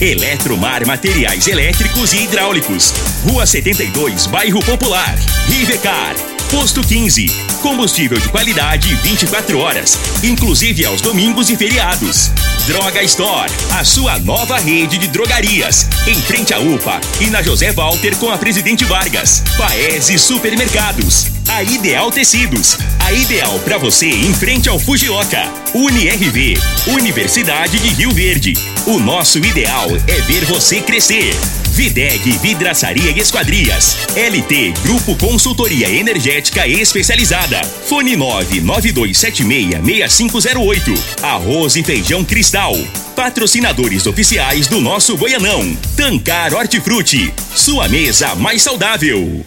Eletromar Materiais Elétricos e Hidráulicos. Rua 72, Bairro Popular. Rivecar. Posto 15. Combustível de qualidade 24 horas, inclusive aos domingos e feriados. Droga Store, a sua nova rede de drogarias. Em frente à UPA e na José Walter com a Presidente Vargas. Paese Supermercados. A Ideal Tecidos. A ideal para você em frente ao Fujioka. UniRV. Universidade de Rio Verde. O nosso ideal é ver você crescer. Videg Vidraçaria e Esquadrias. LT Grupo Consultoria Energética Especializada. Fone 992766508. Arroz e Feijão Cristal. Patrocinadores oficiais do nosso Goianão. Tancar Hortifruti. Sua mesa mais saudável.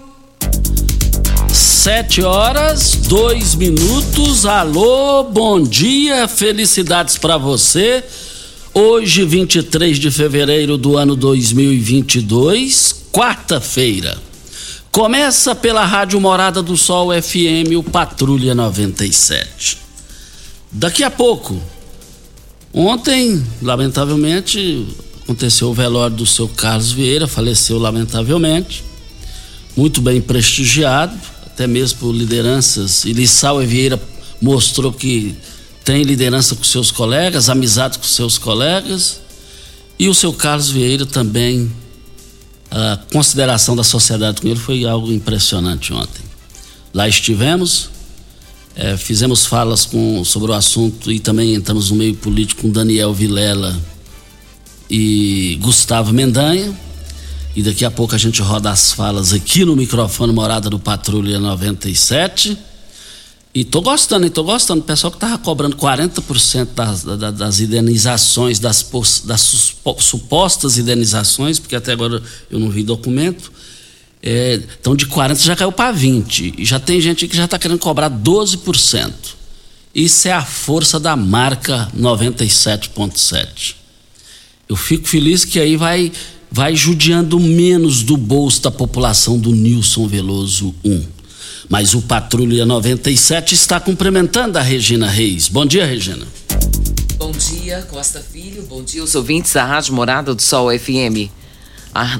Sete horas, dois minutos. Alô, bom dia, felicidades para você. Hoje, 23 de fevereiro do ano 2022, quarta-feira. Começa pela Rádio Morada do Sol FM, o Patrulha 97. Daqui a pouco, ontem, lamentavelmente, aconteceu o velório do seu Carlos Vieira, faleceu lamentavelmente, muito bem prestigiado até mesmo por lideranças. E Lissau Vieira mostrou que tem liderança com seus colegas, amizade com seus colegas. E o seu Carlos Vieira também, a consideração da sociedade com ele foi algo impressionante ontem. Lá estivemos, é, fizemos falas com, sobre o assunto e também entramos no meio político com Daniel Vilela e Gustavo Mendanha e daqui a pouco a gente roda as falas aqui no microfone Morada do Patrulha 97. E tô gostando, hein? Tô gostando. O pessoal que tava cobrando 40% das, das, das indenizações, das, das supostas indenizações, porque até agora eu não vi documento. É, então de 40 já caiu para 20. E já tem gente que já está querendo cobrar 12%. Isso é a força da marca 97.7. Eu fico feliz que aí vai vai judiando menos do bolso da população do Nilson Veloso 1. Mas o Patrulha 97 está cumprimentando a Regina Reis. Bom dia, Regina. Bom dia, Costa Filho. Bom dia, os ouvintes da Rádio Morada do Sol FM.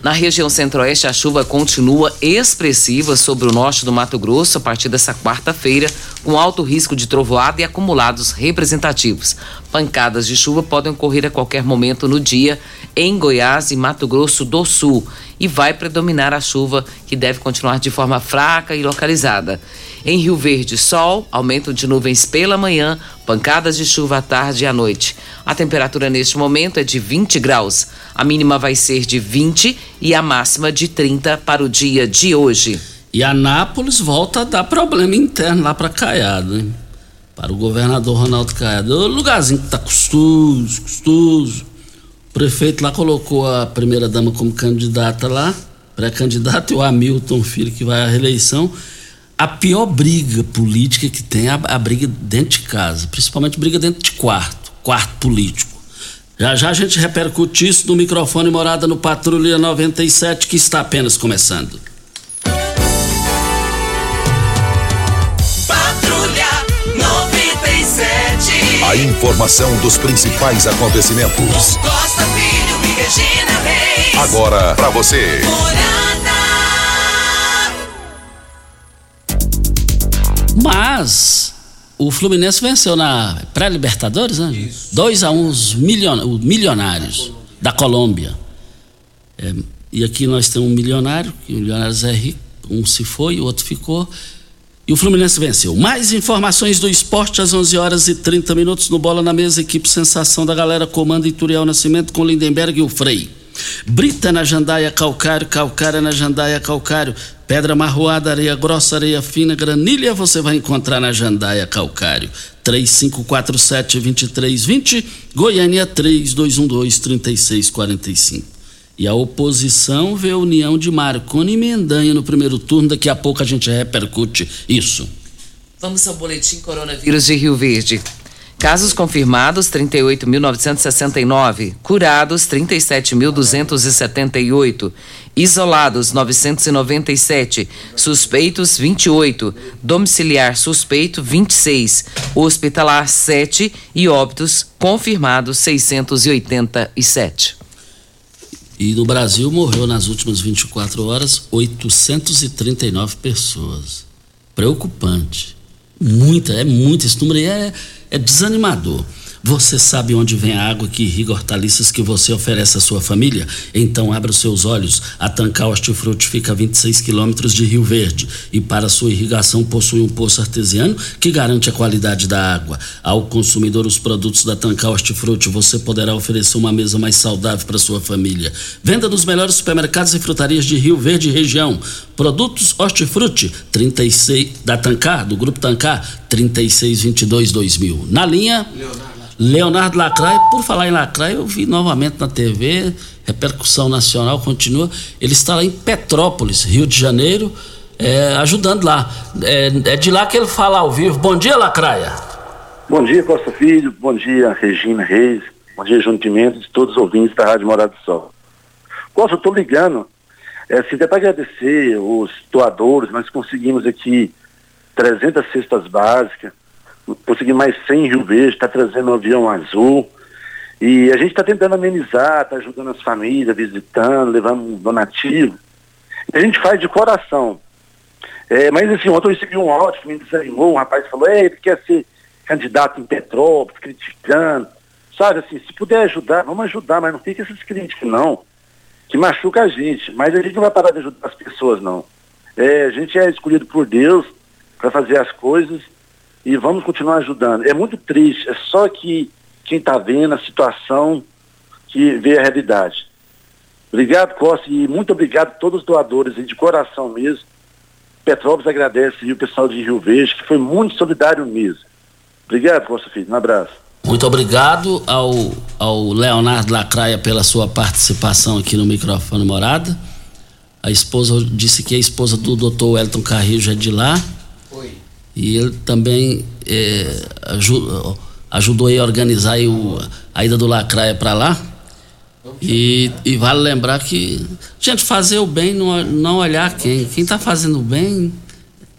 Na região centro-oeste, a chuva continua expressiva sobre o norte do Mato Grosso a partir dessa quarta-feira, com alto risco de trovoada e acumulados representativos. Pancadas de chuva podem ocorrer a qualquer momento no dia em Goiás e Mato Grosso do Sul e vai predominar a chuva, que deve continuar de forma fraca e localizada. Em Rio Verde, sol, aumento de nuvens pela manhã, pancadas de chuva à tarde e à noite. A temperatura neste momento é de 20 graus. A mínima vai ser de 20 e a máxima de 30 para o dia de hoje. E Anápolis volta a dar problema interno lá para Caiado, hein? Para o governador Ronaldo Caiado. O lugarzinho que tá custoso, custoso. O prefeito lá colocou a primeira dama como candidata lá, pré-candidata, e o Hamilton Filho que vai à reeleição a pior briga política que tem é a, a, briga dentro de casa, principalmente briga dentro de quarto, quarto político. Já já a gente repercute isso no microfone Morada no Patrulha 97, que está apenas começando. A informação dos principais acontecimentos. Costa Filho e Regina Reis. Agora para você. Mas o Fluminense venceu na pré-Libertadores, né? 2 a 1 um, os milion, milionários da Colômbia. É, e aqui nós temos um milionário, que o milionário é rico, um se foi, o outro ficou. E o Fluminense venceu. Mais informações do esporte às 11 horas e 30 minutos no Bola na Mesa. Equipe Sensação da Galera comanda Ituriel Nascimento com Lindenberg e o Frei. Brita na jandaia calcário, calcária na jandaia calcário. Pedra marroada, areia grossa, areia fina, granilha você vai encontrar na jandaia calcário. 3547-2320, Goiânia 3212-3645. E a oposição vê a união de Marconi e Mendanha no primeiro turno. Daqui a pouco a gente repercute isso. Vamos ao boletim coronavírus de Rio Verde. Casos confirmados 38.969, curados 37.278, isolados 997, suspeitos 28, domiciliar suspeito 26, hospitalar 7 e óbitos confirmados 687. E no Brasil morreu nas últimas 24 horas 839 pessoas. Preocupante. Muita, é muito. Esse número aí é, é desanimador. Você sabe onde vem a água que irriga hortaliças que você oferece à sua família? Então abra os seus olhos. A Tancar Hortifruti fica a 26 quilômetros de Rio Verde e para sua irrigação possui um poço artesiano que garante a qualidade da água. Ao consumidor os produtos da Tancar Hortifruti, você poderá oferecer uma mesa mais saudável para sua família. Venda nos melhores supermercados e frutarias de Rio Verde e região. Produtos Hortifruti 36 da Tancar, do grupo Tancar 3622 2000. Na linha Leonardo. Leonardo Lacraia, por falar em Lacraia, eu vi novamente na TV, repercussão nacional continua. Ele está lá em Petrópolis, Rio de Janeiro, é, ajudando lá. É, é, de lá que ele fala ao vivo. Bom dia, Lacraia. Bom dia, Costa Filho. Bom dia, Regina Reis. Bom dia, João Pimentos, todos os ouvintes da Rádio Morada do Sol. Costa, eu estou ligando. É, assim, até para agradecer os doadores, nós conseguimos aqui 300 cestas básicas consegui mais 100 em Rio Verde, está trazendo um avião azul. E a gente está tentando amenizar, está ajudando as famílias, visitando, levando um donativo. A gente faz de coração. É, mas assim, ontem eu recebi um áudio que me desanimou, um rapaz falou, ele quer ser candidato em Petrópolis, criticando. Sabe assim, se puder ajudar, vamos ajudar, mas não fica esses críticos não, que machuca a gente. Mas a gente não vai parar de ajudar as pessoas, não. É, a gente é escolhido por Deus para fazer as coisas e vamos continuar ajudando. É muito triste, é só que quem está vendo a situação que vê a realidade. Obrigado, Costa, e muito obrigado a todos os doadores, de coração mesmo. Petrópolis agradece e o pessoal de Rio Verde, que foi muito solidário mesmo. Obrigado, Costa Filho. Um abraço. Muito obrigado ao, ao Leonardo Lacraia pela sua participação aqui no microfone Morada. A esposa disse que a esposa do doutor Wellington Carrillo é de lá. E ele também é, ajudou, ajudou a organizar o, a ida do Lacraia para lá. E, e, vale lembrar que, gente, fazer o bem, não, não olhar quem. Quem está fazendo o bem,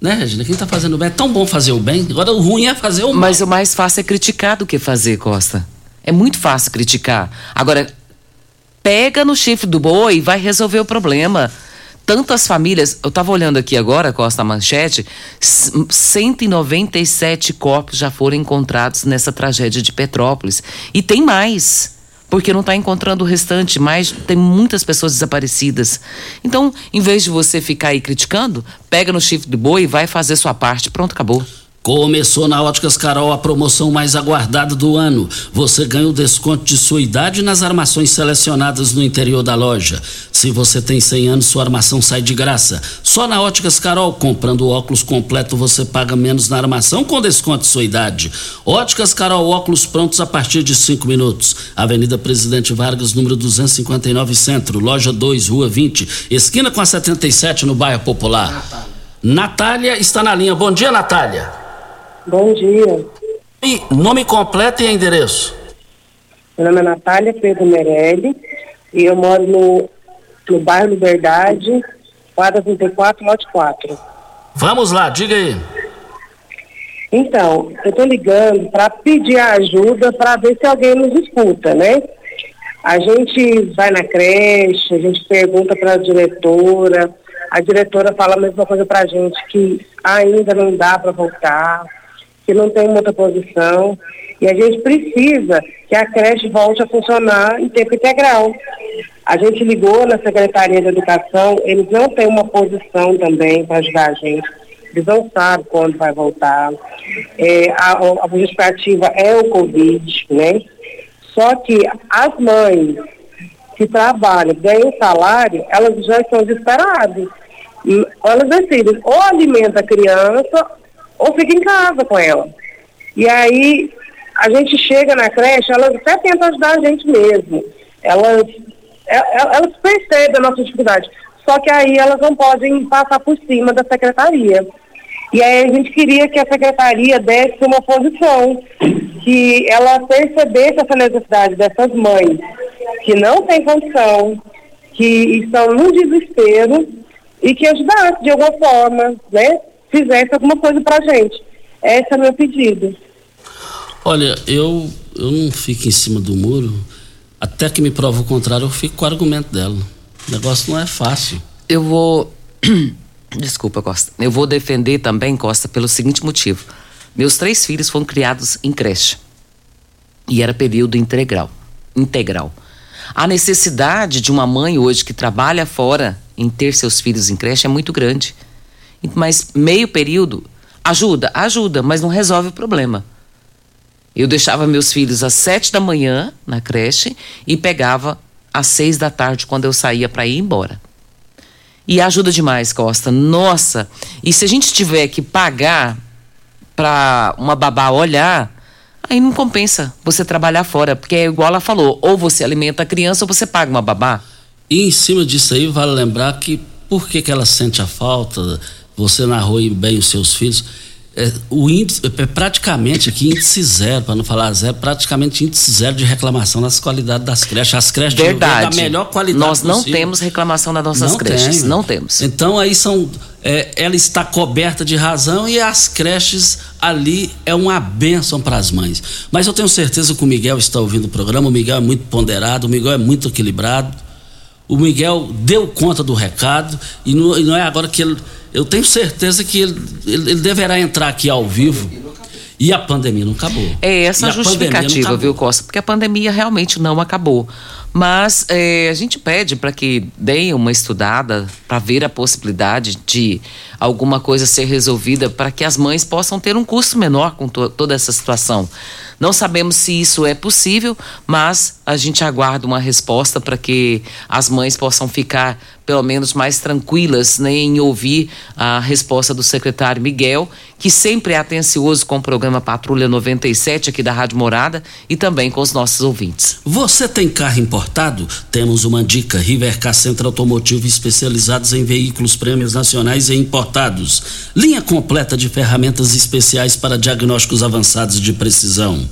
né, Regina? Quem está fazendo o bem é tão bom fazer o bem. Agora o ruim é fazer o mal. Mas o mais fácil é criticar do que fazer, Costa. É muito fácil criticar. Agora, pega no chifre do boi e vai resolver o problema tantas famílias. Eu estava olhando aqui agora, Costa Manchete, 197 corpos já foram encontrados nessa tragédia de Petrópolis. E tem mais. Porque não está encontrando o restante, mas tem muitas pessoas desaparecidas. Então, em vez de você ficar aí criticando, pega no chifre do boi e vai fazer sua parte. Pronto, acabou. Começou na Óticas Carol a promoção mais aguardada do ano. Você ganha o desconto de sua idade nas armações selecionadas no interior da loja. Se você tem 100 anos, sua armação sai de graça. Só na Óticas Carol, comprando o óculos completo, você paga menos na armação com desconto de sua idade. Óticas Carol, óculos prontos a partir de 5 minutos. Avenida Presidente Vargas, número 259 Centro, loja 2, Rua 20, esquina com a 77 no bairro Popular. Natália, Natália está na linha. Bom dia, Natália. Bom dia. E nome completo e endereço? Meu nome é Natália Pedro Merelli e eu moro no, no bairro Liberdade, quadra 34, lote 4. Vamos lá, diga aí. Então, eu estou ligando para pedir ajuda para ver se alguém nos escuta, né? A gente vai na creche, a gente pergunta para a diretora, a diretora fala a mesma coisa para a gente, que ainda não dá para voltar que não tem muita posição. E a gente precisa que a creche volte a funcionar em tempo integral. A gente ligou na Secretaria de Educação, eles não têm uma posição também para ajudar a gente. eles não sabem quando vai voltar. É, a, a justificativa é o Covid, né? Só que as mães que trabalham, ganham salário, elas já estão desesperadas. E Elas decidem ou alimenta a criança ou fica em casa com ela. E aí a gente chega na creche, elas até tentam ajudar a gente mesmo. Elas, é- é- elas percebem a nossa dificuldade. Só que aí elas não podem passar por cima da secretaria. E aí a gente queria que a secretaria desse uma posição, que ela percebesse essa necessidade dessas mães que não têm condição, que estão no desespero e que ajudasse de alguma forma, né? Fizesse alguma coisa pra gente. Esse é o meu pedido. Olha, eu, eu não fico em cima do muro. Até que me prova o contrário, eu fico com o argumento dela. O negócio não é fácil. Eu vou. Desculpa, Costa. Eu vou defender também, Costa, pelo seguinte motivo. Meus três filhos foram criados em creche. E era período integral. Integral. A necessidade de uma mãe hoje que trabalha fora em ter seus filhos em creche é muito grande. Mas meio período ajuda, ajuda, mas não resolve o problema. Eu deixava meus filhos às sete da manhã na creche e pegava às seis da tarde quando eu saía para ir embora. E ajuda demais, Costa. Nossa! E se a gente tiver que pagar para uma babá olhar, aí não compensa você trabalhar fora, porque é igual ela falou, ou você alimenta a criança ou você paga uma babá. E em cima disso aí, vale lembrar que por que, que ela sente a falta, você narrou bem os seus filhos, é, o índice, é praticamente aqui índice zero, para não falar zero, praticamente índice zero de reclamação nas qualidades das creches. As creches de Verdade. da melhor qualidade Nós não possível. temos reclamação nas nossas Não creches. tem. Não temos. Então aí são. é, ela está coberta de razão e as creches ali é uma bênção para as mães. Mas eu tenho certeza que o Miguel está ouvindo o programa, o Miguel é muito ponderado, o Miguel é muito equilibrado. O Miguel deu conta do recado e não, e não é agora que ele. Eu tenho certeza que ele, ele, ele deverá entrar aqui ao vivo. E a pandemia não acabou. É essa E a justificativa, viu, Costa? Porque a pandemia realmente não acabou. Mas é, a gente pede para que deem uma estudada para ver a possibilidade de alguma coisa ser resolvida para que as mães possam ter um custo menor com to- toda essa situação. Não sabemos se isso é possível, mas a gente aguarda uma resposta para que as mães possam ficar pelo menos mais tranquilas né, em ouvir a resposta do secretário Miguel, que sempre é atencioso com o programa Patrulha 97 aqui da Rádio Morada e também com os nossos ouvintes. Você tem carro importado? Temos uma dica: Rivercar Centro Automotivo especializados em veículos prêmios nacionais e importados. Linha completa de ferramentas especiais para diagnósticos avançados de precisão.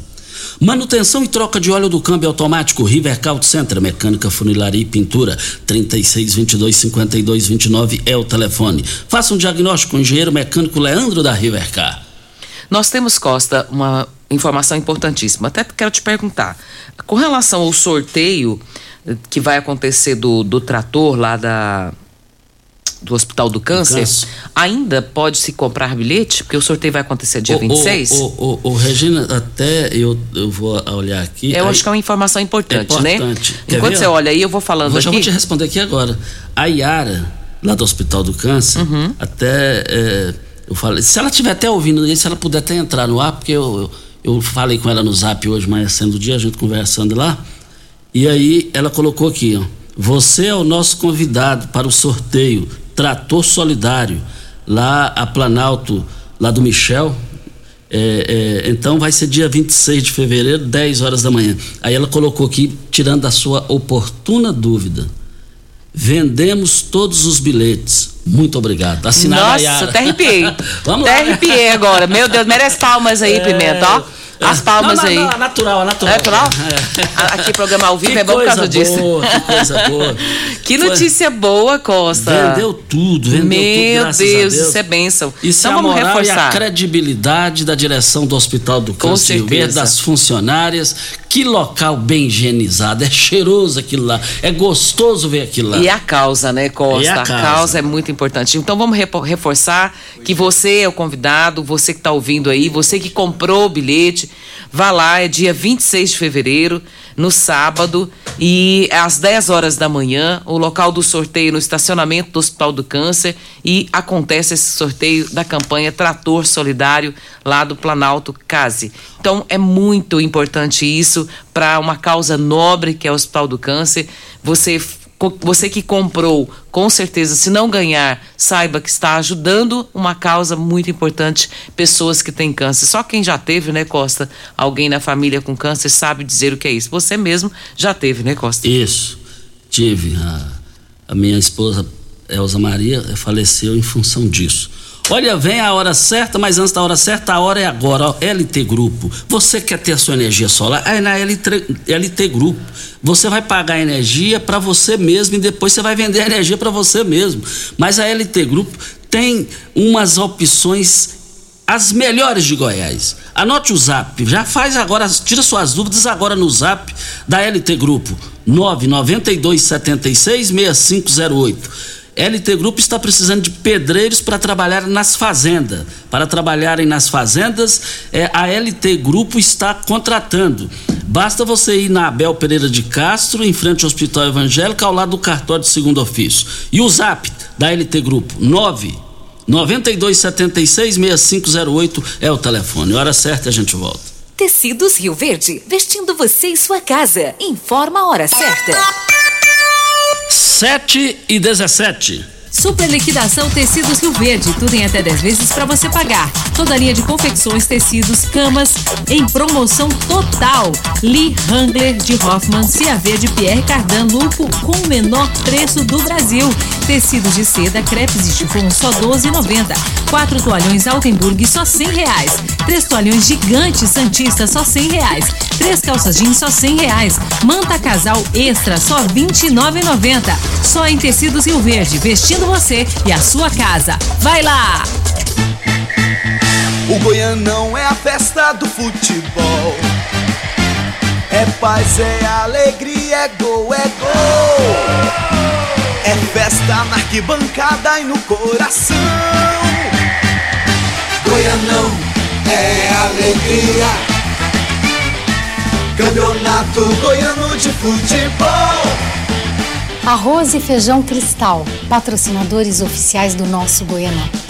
Manutenção e troca de óleo do câmbio automático Rivercar Auto Center, mecânica, funilaria e pintura. 3622 5229 é o telefone. Faça um diagnóstico com o engenheiro mecânico Leandro da Rivercar. Nós temos, Costa, uma informação importantíssima. Até quero te perguntar. Com relação ao sorteio eh, que vai acontecer do, do trator lá da, do Hospital do Câncer, Câncer. ainda pode se comprar bilhete? Porque o sorteio vai acontecer dia ô, 26? Ô, ô, ô, Regina, até eu, eu vou olhar aqui. Eu aí- acho que é uma informação importante, É né? importante. Quer Enquanto ver, você olha aí, eu vou falando já aqui. vou te responder aqui agora. A Yara, lá do Hospital do Câncer, Uhum. até. é, eu falei, se ela estiver até ouvindo isso, ela puder até entrar no ar, porque eu, eu, eu falei com ela no zap hoje, mais sendo o dia, a gente conversando lá. E aí ela colocou aqui, ó. Você é o nosso convidado para o sorteio Trator Solidário, lá a Planalto, lá do Michel. É, é, então vai ser dia 26 de fevereiro, 10 horas da manhã. Aí ela colocou aqui, tirando a sua oportuna dúvida. Vendemos todos os bilhetes. Muito obrigado. Assinado a Nossa, até arrepiei. Vamos até lá. É. arrepiei agora. Meu Deus, merece palmas aí, Pimenta, ó. As palmas não, aí. Não, natural, natural. É natural? É. A- Aqui, programa ao vivo Que é bom por causa coisa disso. boa, que coisa boa. Que Foi- notícia boa, Costa. Vendeu tudo, vendeu tudo, Meu graças a Deus, isso é bênção. Isso então é a vamos e a reforçar. credibilidade da direção do Hospital do Com Câncer certeza. das funcionárias. Que local bem higienizado. É cheiroso aquilo lá. É gostoso ver aquilo lá. E a causa, né, Costa? E a a, causa. causa. é muito importante. Então vamos reforçar que você é o convidado, você que está ouvindo aí, você que comprou o bilhete, vá lá, é dia 26 de fevereiro, no sábado e às 10 horas da manhã, o local do sorteio no estacionamento do Hospital do Câncer e acontece esse sorteio da campanha Trator Solidário lá do Planalto Case. Então é muito importante isso para uma causa nobre que é o Hospital do Câncer. Você você que comprou, com certeza, se não ganhar, saiba que está ajudando uma causa muito importante, pessoas que têm câncer. Só quem já teve, né, Costa, alguém na família com câncer sabe dizer o que é isso. Você mesmo já teve, né, Costa? Isso, tive. A, a minha esposa, Elza Maria, faleceu em função disso. Olha, vem a hora certa, mas antes da hora certa, a hora é agora. Ó, LT Grupo. Você quer ter a sua energia solar? É na LT, LT Grupo. Você vai pagar a energia para você mesmo e depois você vai vender a energia para você mesmo. Mas a LT Grupo tem umas opções as melhores de Goiás. Anote o zap, já faz agora, tira suas dúvidas agora no zap da LT Grupo, 992 76 6508. LT Grupo está precisando de pedreiros para trabalhar nas fazendas. Para trabalharem nas fazendas, é, a LT Grupo está contratando. Basta você ir na Abel Pereira de Castro, em frente ao Hospital Evangélico, ao lado do cartório de segundo ofício. E o zap da LT Grupo, 9 9276 6508 é o telefone. Hora certa a gente volta. Tecidos Rio Verde, vestindo você e sua casa. Informa a hora certa. 7 e 17. Super liquidação Tecidos Rio Verde, tudo em até 10 vezes para você pagar. Toda linha de confecções, tecidos, camas em promoção total. Lee Hangler de Hoffman, CAV de Pierre Cardan Lupo com o menor preço do Brasil. Tecidos de seda, crepes e chifon só 12,90. Quatro toalhões Altenburg só 100 reais. Três toalhões gigantes Santista só 100 reais. Três calças jeans só 100 reais. Manta casal extra só 29,90. Só em Tecidos Rio Verde, vestindo você e a sua casa. Vai lá! O Goianão é a festa do futebol. É paz, é alegria, é gol, é gol. É festa na arquibancada e no coração. Goianão é alegria. Campeonato Goiano de Futebol. Arroz e Feijão Cristal, patrocinadores oficiais do nosso Goianão.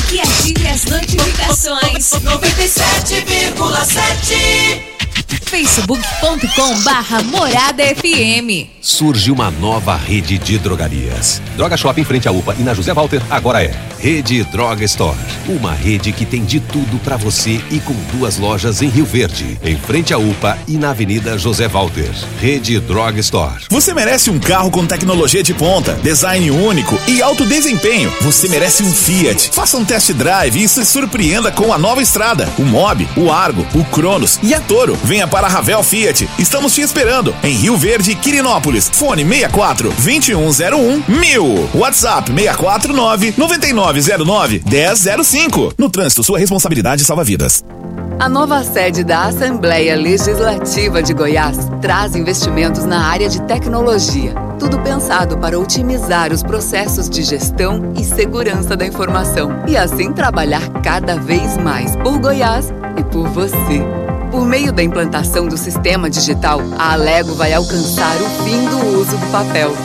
e ative as notificações. 97,7 facebook.com barra Morada FM. Surge uma nova rede de drogarias. Droga Shop em frente à UPA e na José Walter agora é Rede Droga Store. Uma rede que tem de tudo pra você e com duas lojas em Rio Verde, em frente à UPA e na Avenida José Walter. Rede Droga Store. Você merece um carro com tecnologia de ponta, design único e alto desempenho. Você merece um Fiat. Faça um test drive e se surpreenda com a nova estrada, o Mob, o Argo, o Cronos e a Toro. Venha para Ravel Fiat. Estamos te esperando em Rio Verde, Quirinópolis. Fone 64 2101 1000. WhatsApp 649 9909 1005. No trânsito, sua responsabilidade salva vidas. A nova sede da Assembleia Legislativa de Goiás traz investimentos na área de tecnologia. Tudo pensado para otimizar os processos de gestão e segurança da informação. E assim trabalhar cada vez mais por Goiás e por você. Por meio da implantação do sistema digital, a Alego vai alcançar o fim do uso do papel.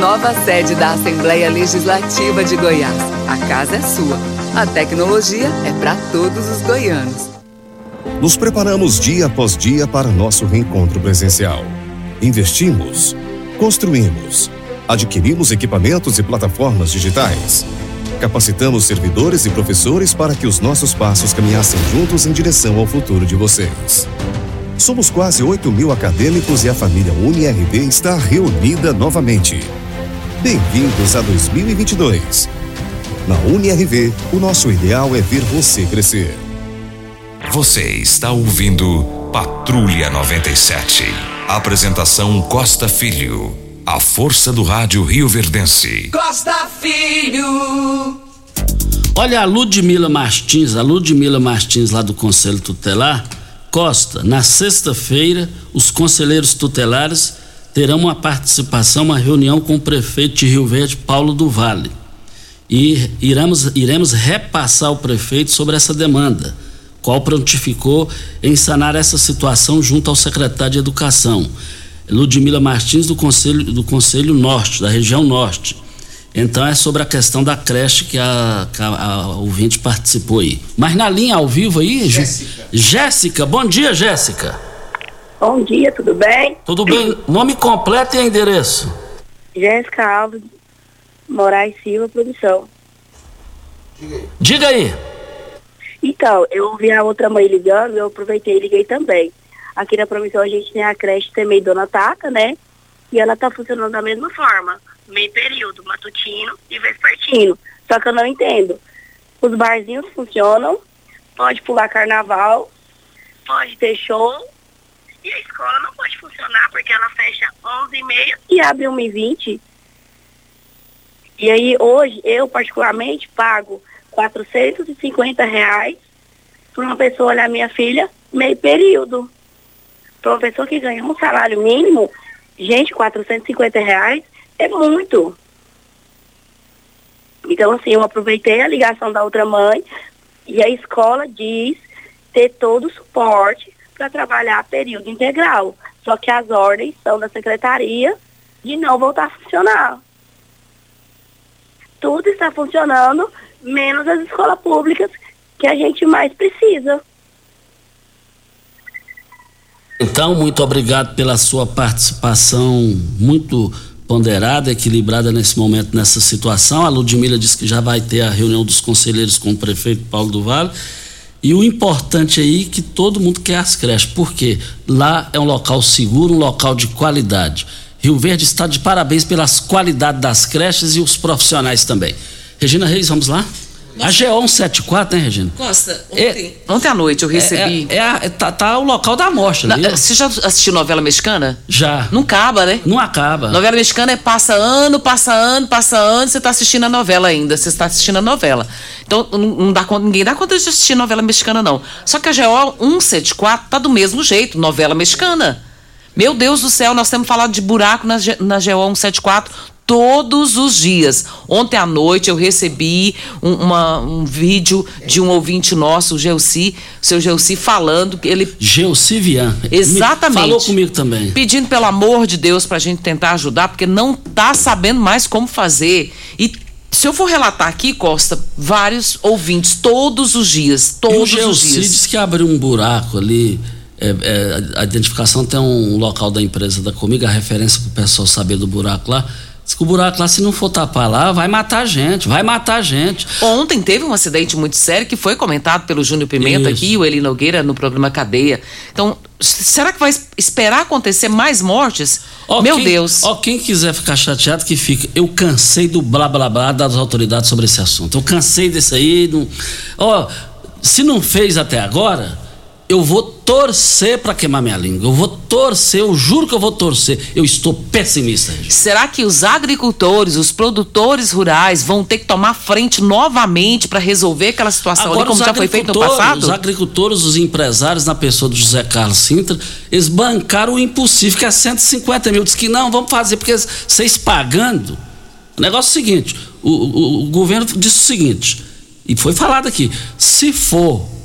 Nova sede da Assembleia Legislativa de Goiás. A casa é sua. A tecnologia é para todos os goianos. Nos preparamos dia após dia para nosso reencontro presencial. Investimos, construímos, adquirimos equipamentos e plataformas digitais. Capacitamos servidores e professores para que os nossos passos caminhassem juntos em direção ao futuro de vocês. Somos quase 8 mil acadêmicos e a família UniRV está reunida novamente. Bem-vindos a 2022. Na UniRV, o nosso ideal é ver você crescer. Você está ouvindo Patrulha 97. Apresentação Costa Filho. A força do rádio Rio Verdense. Costa Filho. Olha a Ludmila Martins, a Ludmila Martins lá do Conselho Tutelar. Costa, na sexta-feira, os conselheiros tutelares terão uma participação, uma reunião com o prefeito de Rio Verde, Paulo do Vale. E iremos, iremos repassar ao prefeito sobre essa demanda, qual prontificou em sanar essa situação junto ao secretário de Educação. Ludmila Martins, do Conselho, do Conselho Norte, da região Norte. Então é sobre a questão da creche que a, que a, a ouvinte participou aí. Mas na linha ao vivo aí, Jéssica. Jéssica, bom dia, Jéssica. Bom dia, tudo bem? Tudo bem? Nome completo e endereço? Jéssica Alves Moraes Silva, produção. Diga aí. Então, eu ouvi a outra mãe ligando, eu aproveitei e liguei também. Aqui na Promissão a gente tem a creche também Dona Taca, né? E ela tá funcionando da mesma forma. Meio período, matutino e vespertino. Só que eu não entendo. Os barzinhos funcionam, pode pular carnaval, pode ter show, e a escola não pode funcionar porque ela fecha 11h30 e abre 1h20. E aí hoje eu particularmente pago 450 reais para uma pessoa olhar minha filha meio período pessoa que ganha um salário mínimo, gente, 450 reais é muito. Então, assim, eu aproveitei a ligação da outra mãe e a escola diz ter todo o suporte para trabalhar período integral. Só que as ordens são da secretaria de não voltar a funcionar. Tudo está funcionando, menos as escolas públicas que a gente mais precisa. Então, muito obrigado pela sua participação muito ponderada, equilibrada nesse momento, nessa situação. A Ludmila disse que já vai ter a reunião dos conselheiros com o prefeito Paulo do Vale. E o importante aí é que todo mundo quer as creches, porque lá é um local seguro, um local de qualidade. Rio Verde está de parabéns pelas qualidades das creches e os profissionais também. Regina Reis, vamos lá? A G174, né, Regina? Costa, ontem, é, ontem à noite eu recebi. É, é, é tá, tá, o local da morte ali. você já assistiu novela mexicana? Já. Não acaba, né? Não acaba. Novela mexicana é passa ano, passa ano, passa ano, você tá assistindo a novela ainda. Você está assistindo a novela. Então, não, não dá conta, ninguém dá conta de assistir novela mexicana, não. Só que a GO 174 tá do mesmo jeito, novela mexicana. Meu Deus do céu, nós temos falado de buraco na, na GO 174 todos os dias. Ontem à noite eu recebi um, uma, um vídeo de um ouvinte nosso, o Gelsi, o seu Gelsi, falando que ele. Gelsi Vian. Exatamente. falou comigo também. Pedindo, pelo amor de Deus, para a gente tentar ajudar, porque não tá sabendo mais como fazer. E se eu for relatar aqui, Costa, vários ouvintes, todos os dias, todos e o os dias. disse que abriu um buraco ali. É, é, a identificação tem um local da empresa da Comigo, a referência para o pessoal saber do buraco lá Que o buraco lá, se não for tapar lá, vai matar a gente, vai matar a gente. Ontem teve um acidente muito sério que foi comentado pelo Júnior Pimenta Isso. aqui e o Eli Nogueira no programa Cadeia. Então, será que vai esperar acontecer mais mortes? Ó, Meu quem, Deus. Ó, quem quiser ficar chateado, que fica. Eu cansei do blá blá blá das autoridades sobre esse assunto. Eu cansei desse aí. Não... Ó, se não fez até agora, eu vou torcer para queimar minha língua. Eu vou torcer, eu juro que eu vou torcer. Eu estou pessimista. Gente. Será que os agricultores, os produtores rurais vão ter que tomar frente novamente para resolver aquela situação Agora, ali, como já foi feito no passado? Os agricultores, os empresários, na pessoa do José Carlos Sintra, eles bancaram o impossível, que é 150 mil. Diz que não, vamos fazer, porque vocês pagando. O negócio é o seguinte: o, o, o governo disse o seguinte, e foi falado aqui: se for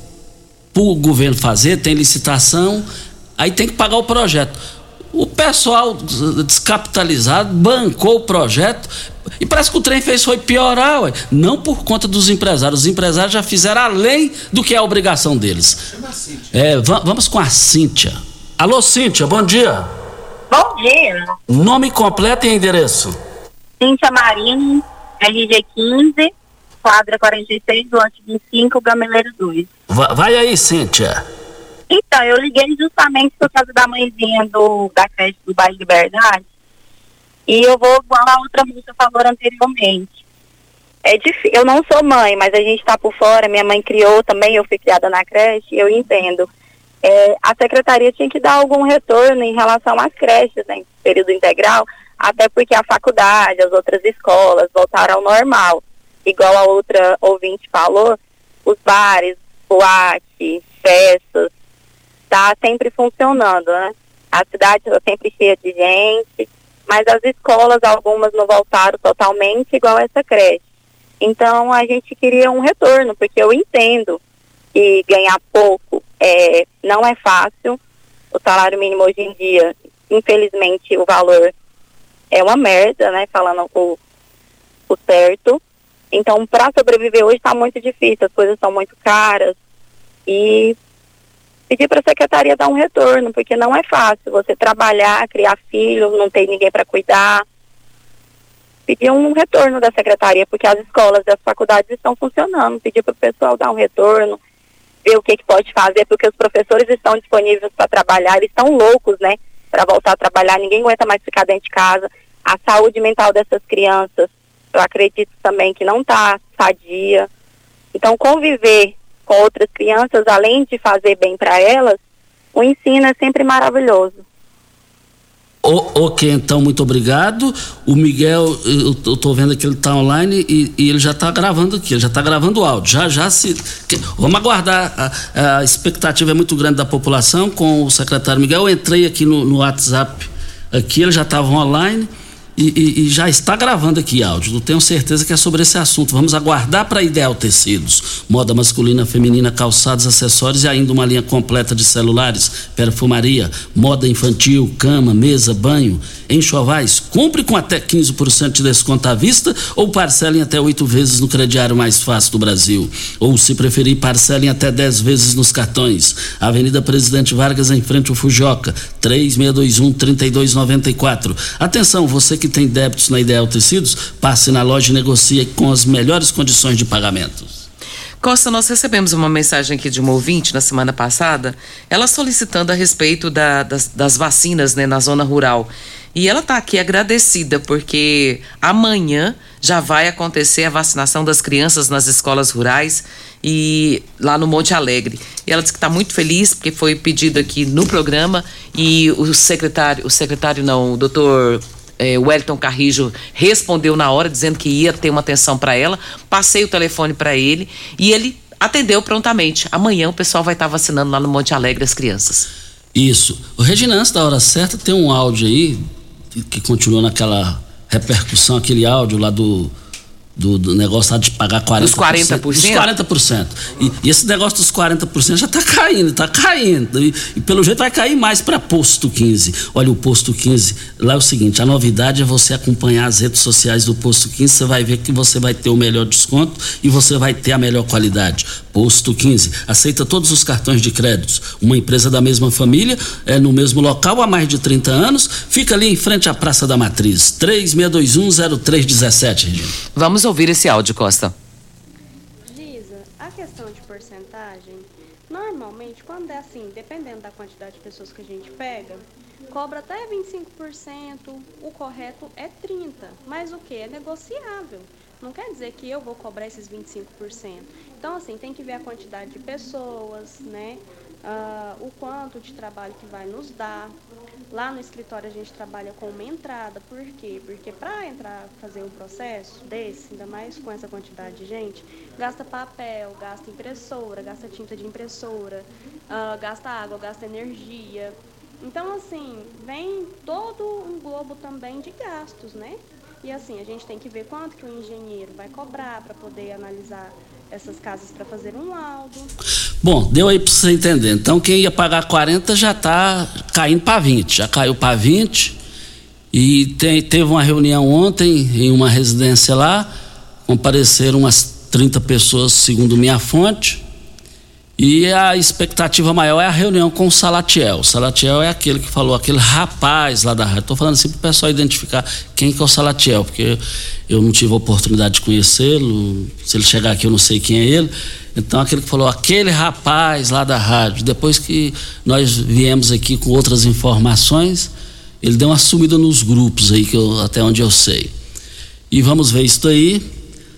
para o governo fazer, tem licitação, aí tem que pagar o projeto. O pessoal descapitalizado bancou o projeto e parece que o trem fez foi piorar, ué. não por conta dos empresários. Os empresários já fizeram além do que é a obrigação deles. É, vamos com a Cíntia. Alô, Cíntia, bom dia. Bom dia. Nome completo e endereço. Cíntia Marinho, RG 15, quadra 46, lote 25, Gameleiro 2. Vai, vai aí, Cíntia. Então, eu liguei justamente por causa da mãezinha do, da creche do bairro Liberdade. E eu vou igual a outra moça falou anteriormente. É difícil. Eu não sou mãe, mas a gente está por fora. Minha mãe criou também, eu fui criada na creche, eu entendo. é, a secretaria tinha que dar algum retorno em relação às creches né, período integral, até porque a faculdade, as outras escolas voltaram ao normal. Igual a outra ouvinte falou, os bares, boate, festas, está sempre funcionando, né? A cidade está sempre cheia de gente, mas as escolas, algumas não voltaram totalmente, igual essa creche. Então, a gente queria um retorno, porque eu entendo que ganhar pouco é, não é fácil. O salário mínimo hoje em dia, infelizmente, o valor é uma merda, né? Falando o, o certo. Então, para sobreviver hoje está muito difícil, as coisas são muito caras. E pedir para a secretaria dar um retorno, porque não é fácil você trabalhar, criar filhos, não tem ninguém para cuidar. Pedir um retorno da secretaria, porque as escolas e as faculdades estão funcionando. Pedir para o pessoal dar um retorno, ver o que, que pode fazer, porque os professores estão disponíveis para trabalhar, eles estão loucos, né? Para voltar a trabalhar, ninguém aguenta mais ficar dentro de casa. A saúde mental dessas crianças, eu acredito também que não está sadia. Então, conviver com outras crianças, além de fazer bem para elas, o ensino é sempre maravilhoso. O, ok, então, muito obrigado. O Miguel, eu, eu tô vendo que ele está online e, e, ele já está gravando aqui, ele já está gravando o áudio. Já, já se. Que, vamos aguardar. A, a, expectativa é muito grande da população com o secretário Miguel. Eu entrei aqui no, no WhatsApp, aqui, eles já estavam online. E, e, e, já está gravando aqui áudio. Eu tenho certeza que é sobre esse assunto. Vamos aguardar para Ideal Tecidos. Moda masculina, feminina, calçados, acessórios e ainda uma linha completa de celulares, perfumaria, moda infantil, cama, mesa, banho, enxovais. Compre com até 15% de desconto à vista ou parcelem até oito vezes no crediário mais fácil do Brasil. Ou, se preferir, parcelem até 10 vezes nos cartões. Avenida Presidente Vargas, em frente ao Fujoca, 3621-3294. Atenção, você que tem débitos na Ideal Tecidos, passe na loja e negocie com as melhores condições de pagamento. Costa, nós recebemos uma mensagem aqui de uma ouvinte na semana passada, ela solicitando a respeito da, das, das, vacinas né, na zona rural. E ela está aqui agradecida porque amanhã já vai acontecer a vacinação das crianças nas escolas rurais e lá no Monte Alegre. E ela disse que está muito feliz porque foi pedido aqui no programa e o secretário, o secretário não, o doutor é, o Wellington Carrijo respondeu na hora, dizendo que ia ter uma atenção para ela. Passei o telefone para ele e ele atendeu prontamente. Amanhã o pessoal vai estar tá vacinando lá no Monte Alegre as crianças. Isso. O Reginantes, da hora certa, tem um áudio aí que continua naquela repercussão, aquele áudio lá do do, do, negócio lá de pagar 40%. Dos 40%? Dos 40%. E, e esse negócio dos 40% já está caindo, está caindo. E, e, pelo jeito vai cair mais para posto 15. Olha, o posto 15, lá é o seguinte: a novidade é você acompanhar as redes sociais do posto 15, você vai ver que você vai ter o melhor desconto e você vai ter a melhor qualidade. Posto 15 aceita todos os cartões de créditos. Uma empresa da mesma família, é no mesmo local há mais de 30 anos, fica ali em frente à Praça da Matriz. 36210317, Regina. Vamos ouvir esse áudio, Costa. Lisa, a questão de porcentagem, normalmente, quando é assim, dependendo da quantidade de pessoas que a gente pega, cobra até 25%, o correto é 30%. Mas o que? É negociável. Não quer dizer que eu vou cobrar esses 25%. Então, assim, tem que ver a quantidade de pessoas, né? Uh, o quanto de trabalho que vai nos dar. Lá no escritório a gente trabalha com uma entrada, por quê? Porque para entrar, fazer um processo desse, ainda mais com essa quantidade de gente, gasta papel, gasta impressora, gasta tinta de impressora, uh, gasta água, gasta energia. Então, assim, vem todo um globo também de gastos, né? E assim, a gente tem que ver quanto que o engenheiro vai cobrar para poder analisar essas casas para fazer um laudo. Bom, deu aí para você entender. Então, quem ia pagar 40 já está caindo para 20. Já caiu para 20. E tem, teve uma reunião ontem em uma residência lá. Compareceram umas 30 pessoas, segundo minha fonte. E a expectativa maior é a reunião com o Salatiel. O Salatiel é aquele que falou, aquele rapaz lá da rádio. Estou falando assim para o pessoal identificar quem que é o Salatiel, porque eu não tive a oportunidade de conhecê-lo. Se ele chegar aqui, eu não sei quem é ele. Então, aquele que falou, aquele rapaz lá da rádio. Depois que nós viemos aqui com outras informações, ele deu uma sumida nos grupos aí, que eu, até onde eu sei. E vamos ver isso aí.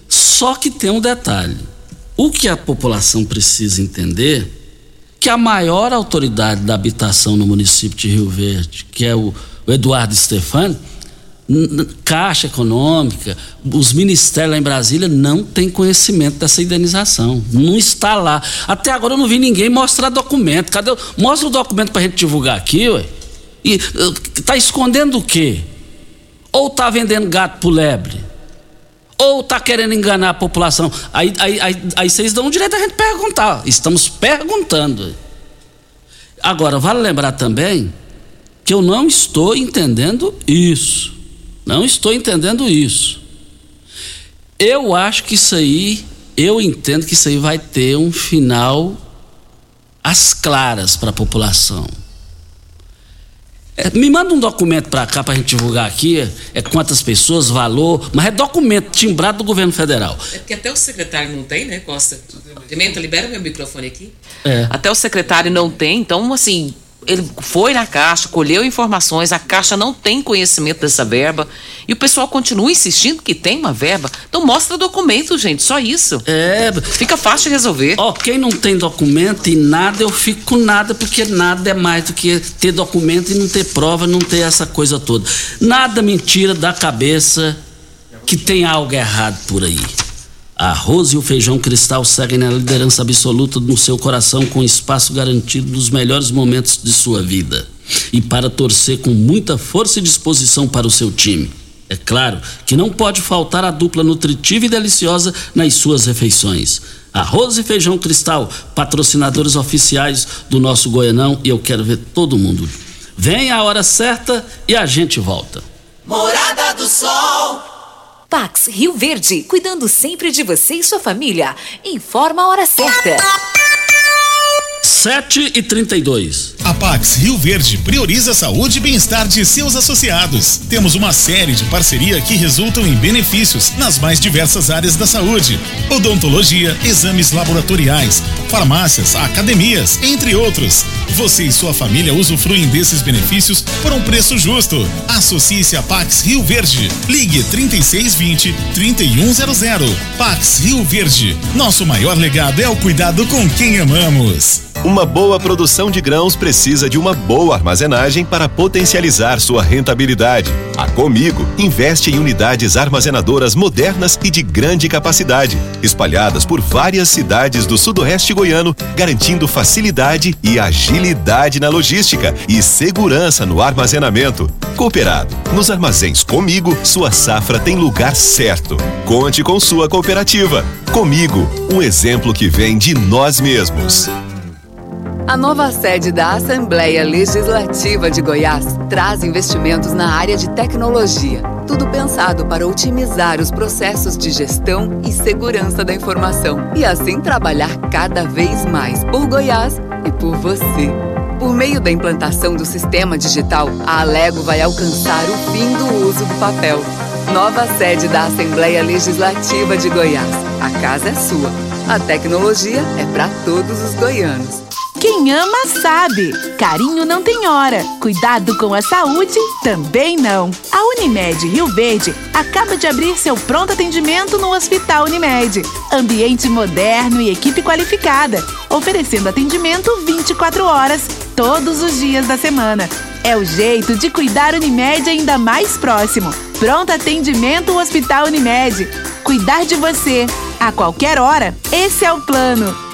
Só que tem um detalhe o que a população precisa entender que a maior autoridade da habitação no município de Rio Verde, que é o, o Eduardo Stefani, Caixa Econômica, os ministérios lá em Brasília não têm conhecimento dessa indenização. Não está lá. Até agora eu não vi ninguém mostrar documento. Cadê? Mostra o documento para a gente divulgar aqui, ué. E está escondendo o quê? Ou está vendendo gato pro lebre? Ou está querendo enganar a população? Aí, aí, aí, aí vocês dão o direito a gente perguntar. Estamos perguntando. Agora, vale lembrar também que eu não estou entendendo isso. Não estou entendendo isso. Eu acho que isso aí, eu entendo que isso aí vai ter um final às claras para a população. É, me manda um documento para cá para a gente divulgar aqui, é quantas pessoas, valor, mas é documento timbrado do governo federal. É porque até o secretário não tem, né, Costa? Pimenta, libera meu microfone aqui. É. Até o secretário não tem, então, assim, ele foi na Caixa, colheu informações, a Caixa não tem conhecimento dessa verba e o pessoal continua insistindo que tem uma verba. Então mostra documento, gente, só isso. É. Fica fácil de resolver. Ó, quem não tem documento e nada, eu fico com nada, porque nada é mais do que ter documento e não ter prova, não ter essa coisa toda. Nada mentira da cabeça que tem algo errado por aí. Arroz e o feijão cristal seguem na liderança absoluta no seu coração, com espaço garantido nos melhores momentos de sua vida. E para torcer com muita força e disposição para o seu time. É claro que não pode faltar a dupla nutritiva e deliciosa nas suas refeições. Arroz e feijão cristal, patrocinadores oficiais do nosso Goianão, e eu quero ver todo mundo. Vem a hora certa e a gente volta. Morada do Sol. Pax Rio Verde, cuidando sempre de você e sua família. Informa a hora certa. 7 e 32. A Pax Rio Verde prioriza a saúde e bem-estar de seus associados. Temos uma série de parceria que resultam em benefícios nas mais diversas áreas da saúde: odontologia, exames laboratoriais, farmácias, academias, entre outros. Você e sua família usufruem desses benefícios por um preço justo. Associe-se a Pax Rio Verde. Ligue 3620 3100. Pax Rio Verde. Nosso maior legado é o cuidado com quem amamos. Uma boa produção de grãos precisa de uma boa armazenagem para potencializar sua rentabilidade. A Comigo investe em unidades armazenadoras modernas e de grande capacidade, espalhadas por várias cidades do sudoeste goiano, garantindo facilidade e agilidade na logística e segurança no armazenamento. Cooperado, nos armazéns Comigo, sua safra tem lugar certo. Conte com sua cooperativa. Comigo, um exemplo que vem de nós mesmos. A nova sede da Assembleia Legislativa de Goiás traz investimentos na área de tecnologia. Tudo pensado para otimizar os processos de gestão e segurança da informação. E assim trabalhar cada vez mais por Goiás e por você. Por meio da implantação do sistema digital, a Alego vai alcançar o fim do uso do papel. Nova sede da Assembleia Legislativa de Goiás. A casa é sua. A tecnologia é para todos os goianos. Quem ama sabe. Carinho não tem hora. Cuidado com a saúde também não. A Unimed Rio Verde acaba de abrir seu pronto atendimento no Hospital Unimed. Ambiente moderno e equipe qualificada, oferecendo atendimento 24 horas, todos os dias da semana. É o jeito de cuidar Unimed ainda mais próximo. Pronto atendimento Hospital Unimed. Cuidar de você a qualquer hora. Esse é o plano.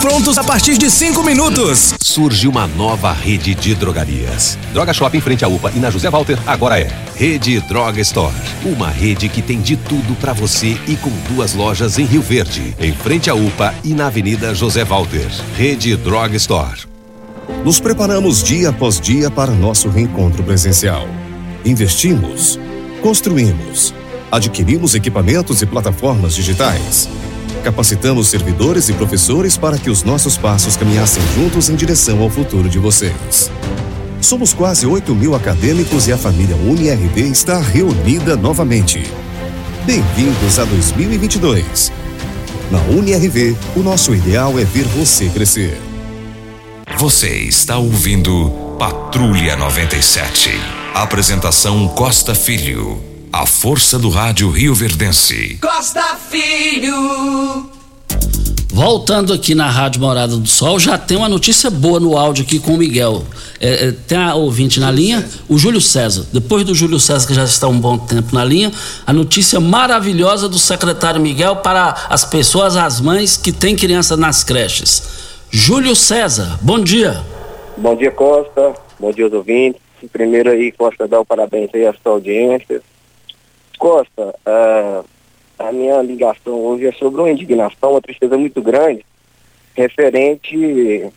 prontos a partir de cinco minutos. Surge uma nova rede de drogarias. Droga Shop em frente à UPA e na José Walter agora é Rede Droga Store. Uma rede que tem de tudo para você e com duas lojas em Rio Verde, em frente à UPA e na Avenida José Walter. Rede Droga Store. Nos preparamos dia após dia para nosso reencontro presencial. Investimos, construímos, adquirimos equipamentos e plataformas digitais capacitamos servidores e professores para que os nossos passos caminhassem juntos em direção ao futuro de vocês. Somos quase 8 mil acadêmicos e a família UniRV está reunida novamente. Bem-vindos a 2022. Na UniRV, o nosso ideal é ver você crescer. Você está ouvindo Patrulha 97. Apresentação Costa Filho. A força do rádio Rio Verdense. Costa Filho. Voltando aqui na Rádio Morada do Sol, já tem uma notícia boa no áudio aqui com o Miguel. É, é, tem a ouvinte na linha, o Júlio César. Depois do Júlio César, que já está um bom tempo na linha, a notícia maravilhosa do secretário Miguel para as pessoas, as mães que têm crianças nas creches. Júlio César, bom dia. Bom dia, Costa. Bom dia aos ouvintes. Primeiro aí, Costa, dar o parabéns aí à sua audiência. Costa, ah, a minha ligação hoje é sobre uma indignação, uma tristeza muito grande, referente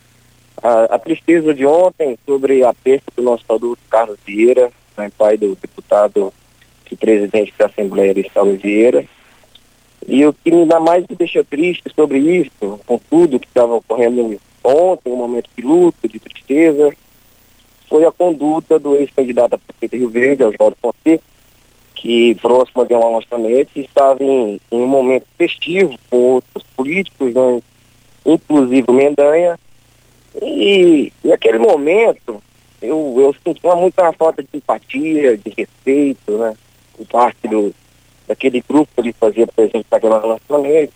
à, à tristeza de ontem sobre a perda do nosso saudoso Carlos Vieira, né, pai do deputado e presidente da Assembleia Saulo Vieira. E o que me dá mais me deixa triste sobre isso, com tudo que estava ocorrendo ontem, um momento de luto, de tristeza, foi a conduta do ex-candidato a prefeito Rio Verde, Oswaldo Fonseca, que próximo de uma lançamento estava em, em, um momento festivo com outros políticos, né, inclusive o Mendanha, e naquele momento eu, eu senti uma muita falta de empatia, de respeito, né, por parte do, daquele grupo que ele fazia presente naquele relacionamento.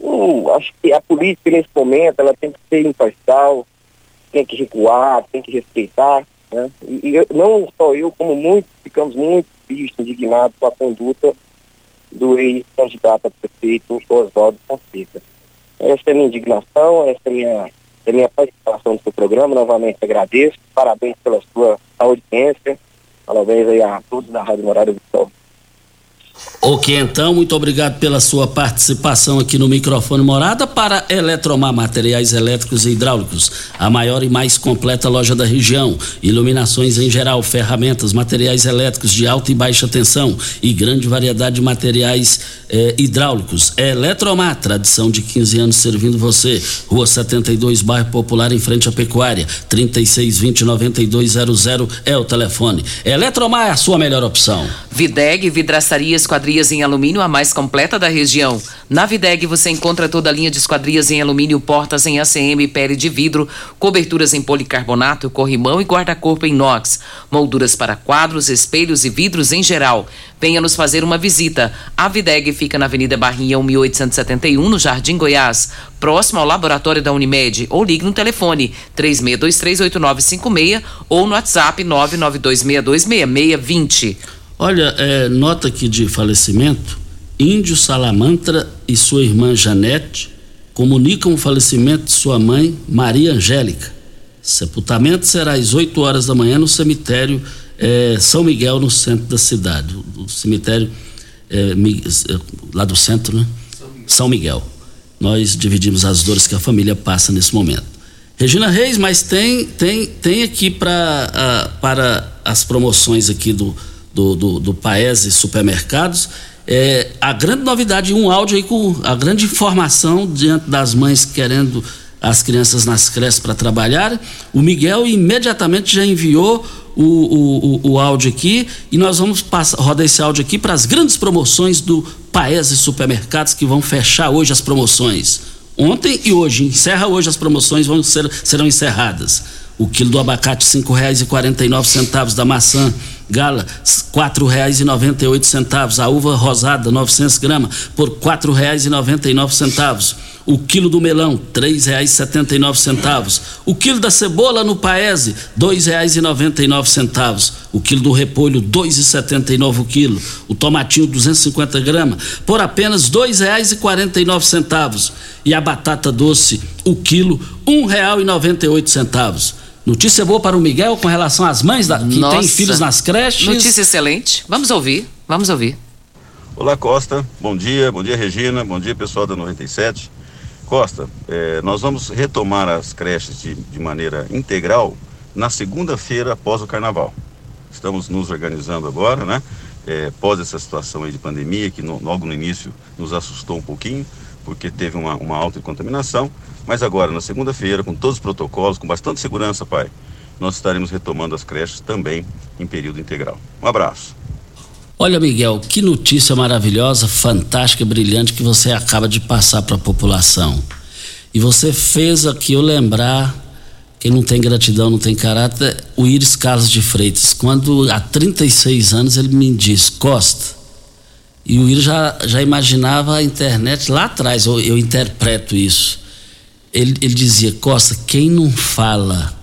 Hum, acho que a política nesse momento ela tem que ser imparcial, tem que recuar, tem que respeitar. Né? E, e não só eu, como muitos, ficamos muito tristes, indignados com a conduta do ex-candidato a prefeito Oswaldo Fonseca. Essa é a minha indignação, essa é a minha, é minha participação no seu programa. Novamente agradeço, parabéns pela sua audiência, parabéns aí a todos da Rádio Morada do Sol. Ok, então, muito obrigado pela sua participação aqui no microfone Morada para Eletromar Materiais Elétricos e Hidráulicos, a maior e mais completa loja da região. Iluminações em geral, ferramentas, materiais elétricos de alta e baixa tensão e grande variedade de materiais eh, hidráulicos. Eletromar, tradição de 15 anos servindo você. Rua 72, bairro Popular, em frente à Pecuária. 3620-9200 é o telefone. Eletromar é a sua melhor opção. Videg, vidraçaria esquadrias em alumínio, a mais completa da região. Na Videg você encontra toda a linha de esquadrias em alumínio, portas em ACM, pele de vidro, coberturas em policarbonato, corrimão e guarda-corpo em inox, molduras para quadros, espelhos e vidros em geral. Venha nos fazer uma visita. A Videg fica na Avenida Barrinha 1871, no Jardim Goiás, próximo ao laboratório da Unimed, ou ligue no telefone 36238956 ou no WhatsApp 992626620. Olha, é, nota aqui de falecimento: Índio Salamantra e sua irmã Janete comunicam o falecimento de sua mãe, Maria Angélica. Sepultamento será às 8 horas da manhã no cemitério é, São Miguel, no centro da cidade. O cemitério é, lá do centro, né? São Miguel. Nós dividimos as dores que a família passa nesse momento. Regina Reis, mas tem tem tem aqui pra, uh, para as promoções aqui do do, do, do Paese Supermercados. É, a grande novidade, um áudio aí com a grande informação diante das mães querendo as crianças nas creches para trabalhar. O Miguel imediatamente já enviou o, o, o, áudio aqui e nós vamos passar, rodar esse áudio aqui para as grandes promoções do Paese Supermercados que vão fechar hoje as promoções. Ontem e hoje, encerra hoje as promoções, vão ser, serão encerradas. O quilo do abacate nove centavos da maçã Gala, quatro reais e noventa e oito centavos. A uva rosada, 900 gramas, por quatro reais e noventa e nove centavos. O quilo do melão, três reais e setenta e nove centavos. O quilo da cebola no Paese, dois reais e noventa e nove centavos. O quilo do repolho, dois e setenta e nove o quilo. O tomatinho, 250 gramas, por apenas dois reais e quarenta e nove centavos. E a batata doce, o quilo, um real e noventa e oito centavos. Notícia boa para o Miguel com relação às mães da, que Nossa. têm filhos nas creches. Notícia excelente. Vamos ouvir, vamos ouvir. Olá Costa, bom dia, bom dia Regina, bom dia pessoal da 97. Costa, eh, nós vamos retomar as creches de, de maneira integral na segunda-feira após o carnaval. Estamos nos organizando agora, né? é, pós essa situação aí de pandemia, que no, logo no início nos assustou um pouquinho, porque teve uma, uma alta contaminação. Mas agora, na segunda-feira, com todos os protocolos, com bastante segurança, pai, nós estaremos retomando as creches também em período integral. Um abraço. Olha, Miguel, que notícia maravilhosa, fantástica, brilhante que você acaba de passar para a população. E você fez aqui eu lembrar, quem não tem gratidão, não tem caráter, o Iris Carlos de Freitas. Quando há 36 anos ele me diz, Costa, e o Iris já, já imaginava a internet lá atrás, eu, eu interpreto isso. Ele, ele dizia, Costa, quem não fala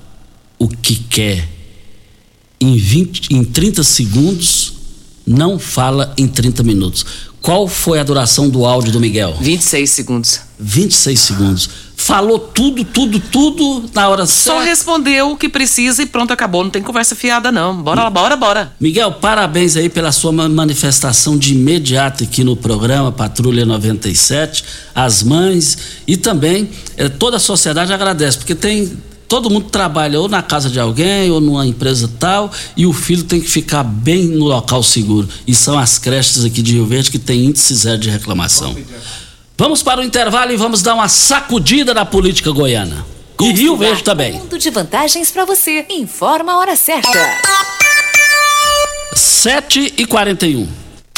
o que quer em, 20, em 30 segundos, não fala em 30 minutos. Qual foi a duração do áudio do Miguel? 26 segundos. 26 segundos. Falou tudo, tudo, tudo na hora certa. Só respondeu o que precisa e pronto, acabou. Não tem conversa fiada, não. Bora lá, bora, bora. Miguel, parabéns aí pela sua manifestação de imediato aqui no programa Patrulha 97. As mães e também eh, toda a sociedade agradece, porque tem todo mundo trabalha ou na casa de alguém ou numa empresa tal e o filho tem que ficar bem no local seguro. E são as creches aqui de Rio Verde que tem índice zero de reclamação. Vamos para o intervalo e vamos dar uma sacudida na política goiana. E Rio Verde também. Mundo de vantagens para você. Informa a hora certa. 7 e 41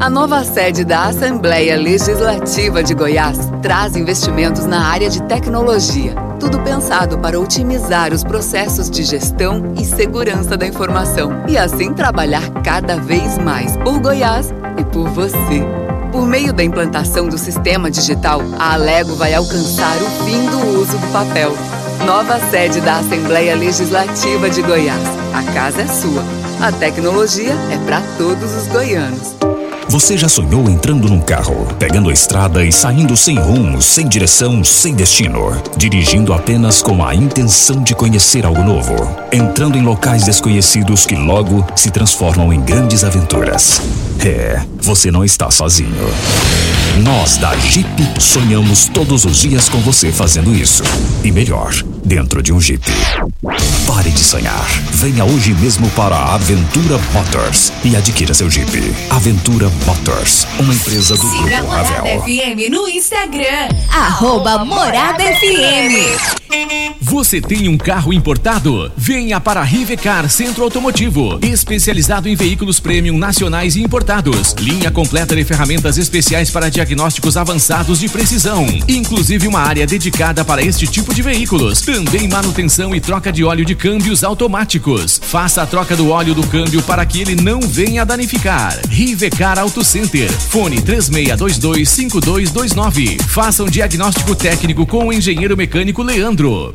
A nova sede da Assembleia Legislativa de Goiás traz investimentos na área de tecnologia. Tudo pensado para otimizar os processos de gestão e segurança da informação e assim trabalhar cada vez mais por Goiás e por você. Por meio da implantação do sistema digital, a Alego vai alcançar o fim do uso do papel. Nova sede da Assembleia Legislativa de Goiás. A casa é sua. A tecnologia é para todos os goianos. Você já sonhou entrando num carro, pegando a estrada e saindo sem rumo, sem direção, sem destino, dirigindo apenas com a intenção de conhecer algo novo, entrando em locais desconhecidos que logo se transformam em grandes aventuras? É, você não está sozinho. Nós da Jeep sonhamos todos os dias com você fazendo isso. E melhor, dentro de um Jeep. Pare de sonhar. Venha hoje mesmo para a Aventura Motors e adquira seu Jeep. Aventura Motors, uma empresa do Siga Grupo Morada Ravel. FM no Instagram. Arroba Morada FM. Você tem um carro importado? Venha para a Rivecar Centro Automotivo, especializado em veículos premium nacionais e importados. Linha completa de ferramentas especiais para diagnósticos avançados de precisão, inclusive uma área dedicada para este tipo de veículos. Também manutenção e troca de óleo de câmbios automáticos. Faça a troca do óleo do câmbio para que ele não venha danificar. Rivecar Auto Center. Fone 36225229. Faça um diagnóstico técnico com o engenheiro mecânico Leandro.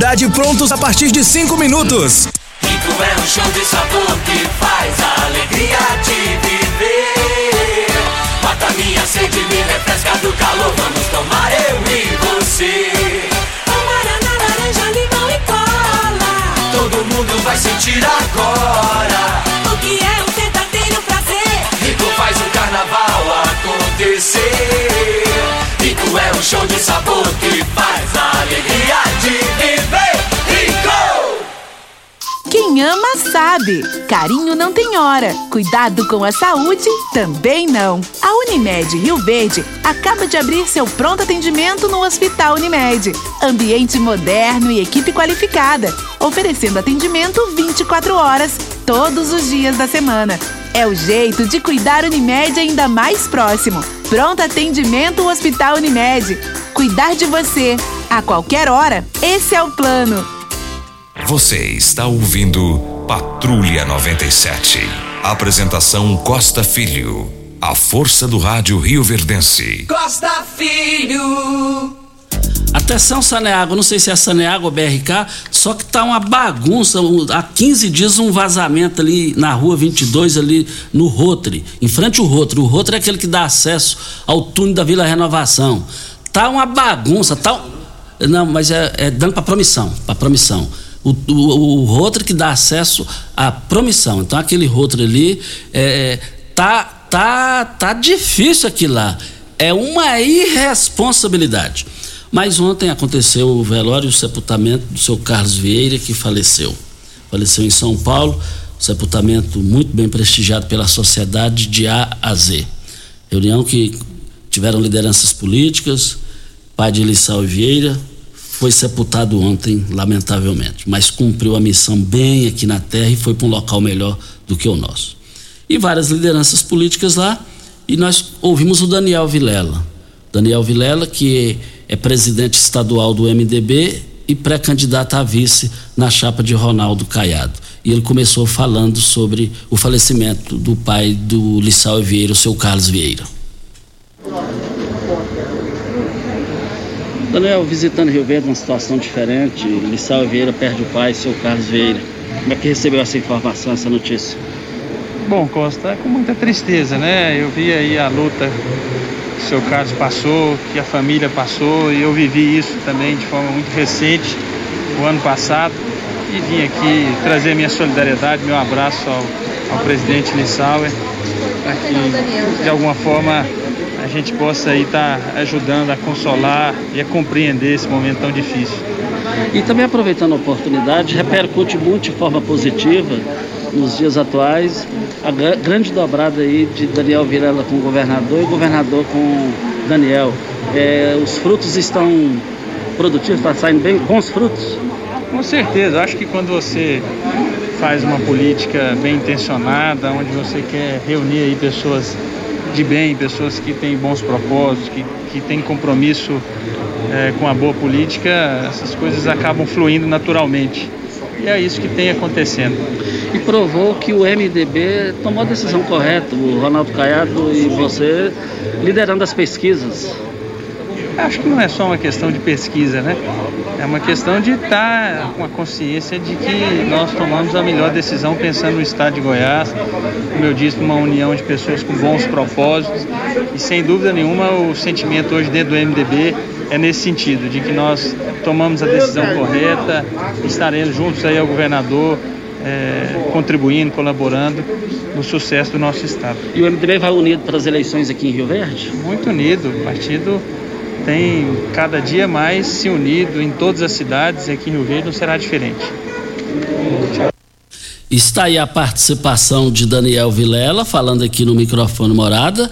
prontos a partir de 5 minutos. Rico é um show de sabor que faz a alegria de viver. Mata minha sede, me refresca do calor. Vamos tomar eu e você. Guaraná, laranja, limão e cola. Todo mundo vai sentir agora. O que é um verdadeiro prazer? Rico faz o carnaval um show de sabor que faz a alegria de viver. Rico! Quem ama sabe. Carinho não tem hora. Cuidado com a saúde também não. A Unimed Rio Verde acaba de abrir seu pronto atendimento no Hospital Unimed. Ambiente moderno e equipe qualificada, oferecendo atendimento 24 horas todos os dias da semana. É o jeito de cuidar Unimed ainda mais próximo. Pronto atendimento Hospital Unimed. Cuidar de você a qualquer hora. Esse é o plano. Você está ouvindo Patrulha 97. Apresentação Costa Filho. A força do rádio Rio Verdense. Costa Filho. Atenção, Saneago, não sei se é Saneago ou BRK, só que tá uma bagunça. Há 15 dias um vazamento ali na rua 22, ali no Rotre, em frente ao Rotre. O Rotre é aquele que dá acesso ao túnel da Vila Renovação. Tá uma bagunça, tá. Não, mas é, é dando para promissão, para promissão. O, o, o Rotre que dá acesso à promissão. Então aquele Rotre ali é, tá, tá, tá difícil aquilo lá. É uma irresponsabilidade. Mas ontem aconteceu o velório e o sepultamento do seu Carlos Vieira, que faleceu. Faleceu em São Paulo, sepultamento muito bem prestigiado pela sociedade de A a Z. Reunião que tiveram lideranças políticas, pai de Lissau Vieira, foi sepultado ontem, lamentavelmente, mas cumpriu a missão bem aqui na terra e foi para um local melhor do que o nosso. E várias lideranças políticas lá, e nós ouvimos o Daniel Vilela. Daniel Vilela, que é presidente estadual do MDB e pré-candidato a vice na chapa de Ronaldo Caiado. E ele começou falando sobre o falecimento do pai do Lissau Vieira, o seu Carlos Vieira. Daniel, visitando Rio Verde, uma situação diferente, Lissau Vieira perde o pai, seu Carlos Vieira. Como é que recebeu essa informação, essa notícia? Bom, Costa, é com muita tristeza, né? Eu vi aí a luta seu Carlos passou, que a família passou, e eu vivi isso também de forma muito recente, o ano passado, e vim aqui trazer minha solidariedade, meu abraço ao, ao presidente Lissauer, para que de alguma forma a gente possa aí estar ajudando a consolar e a compreender esse momento tão difícil. E também aproveitando a oportunidade, repercute muito de forma positiva nos dias atuais a gra- grande dobrada aí de Daniel Vilela com o governador e governador com Daniel. É, os frutos estão produtivos, está saindo bem os frutos? Com certeza, acho que quando você faz uma política bem intencionada, onde você quer reunir aí pessoas de bem, pessoas que têm bons propósitos, que, que têm compromisso eh, com a boa política, essas coisas acabam fluindo naturalmente. E é isso que tem acontecendo. E provou que o MDB tomou a decisão correta, o Ronaldo Caiado e você liderando as pesquisas. Acho que não é só uma questão de pesquisa, né? É uma questão de estar com a consciência de que nós tomamos a melhor decisão pensando no estado de Goiás, como eu disse, uma união de pessoas com bons propósitos e sem dúvida nenhuma o sentimento hoje dentro do MDB é nesse sentido, de que nós tomamos a decisão correta, estaremos juntos aí ao governador, eh, contribuindo, colaborando no sucesso do nosso estado. E o MDB vai unido para as eleições aqui em Rio Verde? Muito unido, o partido tem cada dia mais se unido em todas as cidades e aqui em Rio Verde não será diferente. Está aí a participação de Daniel Vilela, falando aqui no microfone Morada.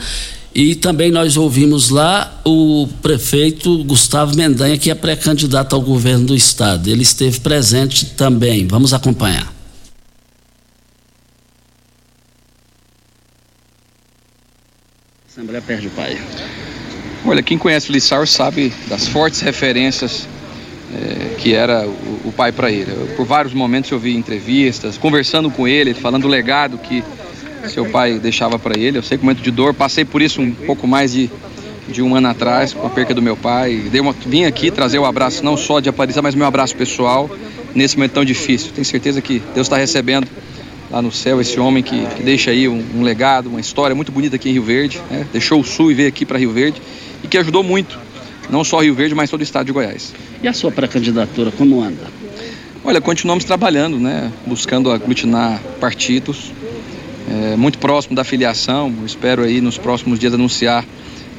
E também nós ouvimos lá o prefeito Gustavo Mendanha, que é pré-candidato ao governo do estado. Ele esteve presente também. Vamos acompanhar. Assembleia perde o pai. Olha, quem conhece o Lissauer sabe das fortes referências eh, que era o, o pai para ele. Eu, por vários momentos eu vi entrevistas, conversando com ele, falando do legado que seu pai deixava para ele. Eu sei que momento de dor, passei por isso um pouco mais de, de um ano atrás, com a perca do meu pai. Uma, vim aqui trazer o abraço não só de Aparecida, mas meu abraço pessoal nesse momento tão difícil. Tenho certeza que Deus está recebendo lá no céu esse homem que, que deixa aí um, um legado, uma história muito bonita aqui em Rio Verde. Né? Deixou o Sul e veio aqui para Rio Verde e que ajudou muito, não só Rio Verde, mas todo o estado de Goiás. E a sua pré-candidatura, como anda? Olha, continuamos trabalhando, né? Buscando aglutinar partidos, é, muito próximo da filiação. Eu espero aí nos próximos dias anunciar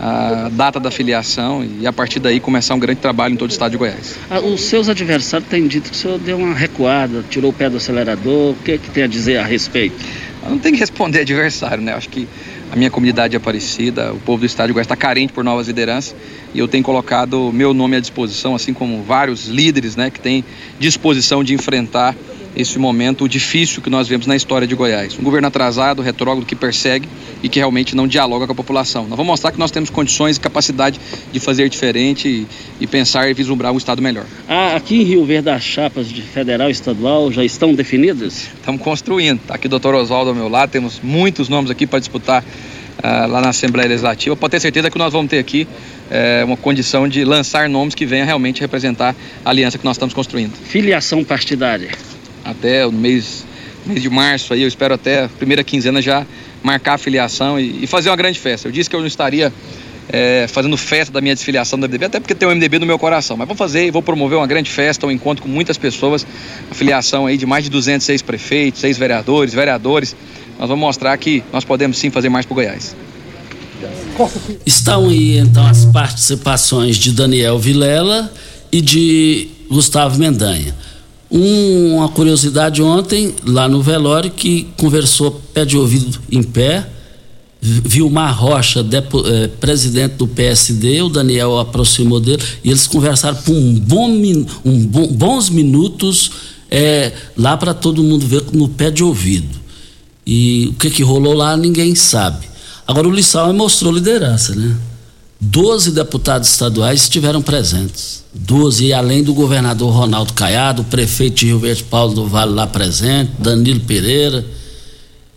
a data da filiação e a partir daí começar um grande trabalho em todo o estado de Goiás. Ah, os seus adversários têm dito que o senhor deu uma recuada, tirou o pé do acelerador. O que, é que tem a dizer a respeito? Eu não tem que responder adversário, né? Acho que a minha comunidade é Aparecida, o povo do estado de Goiás está carente por novas lideranças e eu tenho colocado meu nome à disposição, assim como vários líderes, né, que têm disposição de enfrentar esse momento difícil que nós vemos na história de Goiás. Um governo atrasado, retrógrado, que persegue e que realmente não dialoga com a população. Nós vamos mostrar que nós temos condições e capacidade de fazer diferente e, e pensar e vislumbrar um Estado melhor. Ah, aqui em Rio Verde, as chapas de federal e estadual já estão definidas? Estamos construindo. Aqui o doutor Oswaldo ao meu lado, temos muitos nomes aqui para disputar ah, lá na Assembleia Legislativa. Pode ter certeza que nós vamos ter aqui eh, uma condição de lançar nomes que venham realmente representar a aliança que nós estamos construindo. Filiação partidária? Até o mês, mês de março, aí, eu espero até a primeira quinzena já marcar a filiação e, e fazer uma grande festa. Eu disse que eu não estaria eh, fazendo festa da minha desfiliação do MDB, até porque tem o MDB no meu coração. Mas vou fazer e vou promover uma grande festa, um encontro com muitas pessoas, a filiação aí de mais de 206 prefeitos, seis vereadores, vereadores. Nós vamos mostrar que nós podemos sim fazer mais para Goiás. Estão aí então as participações de Daniel Vilela e de Gustavo Mendanha. Um, uma curiosidade ontem, lá no velório, que conversou pé de ouvido em pé, Vilmar Rocha, depo, eh, presidente do PSD, o Daniel aproximou dele e eles conversaram por um bom, um bom, bons minutos eh, lá para todo mundo ver no pé de ouvido. E o que, que rolou lá ninguém sabe. Agora o Lissau mostrou liderança, né? Doze deputados estaduais estiveram presentes. Doze, e além do governador Ronaldo Caiado, o prefeito de Rio Verde Paulo do Vale lá presente, Danilo Pereira,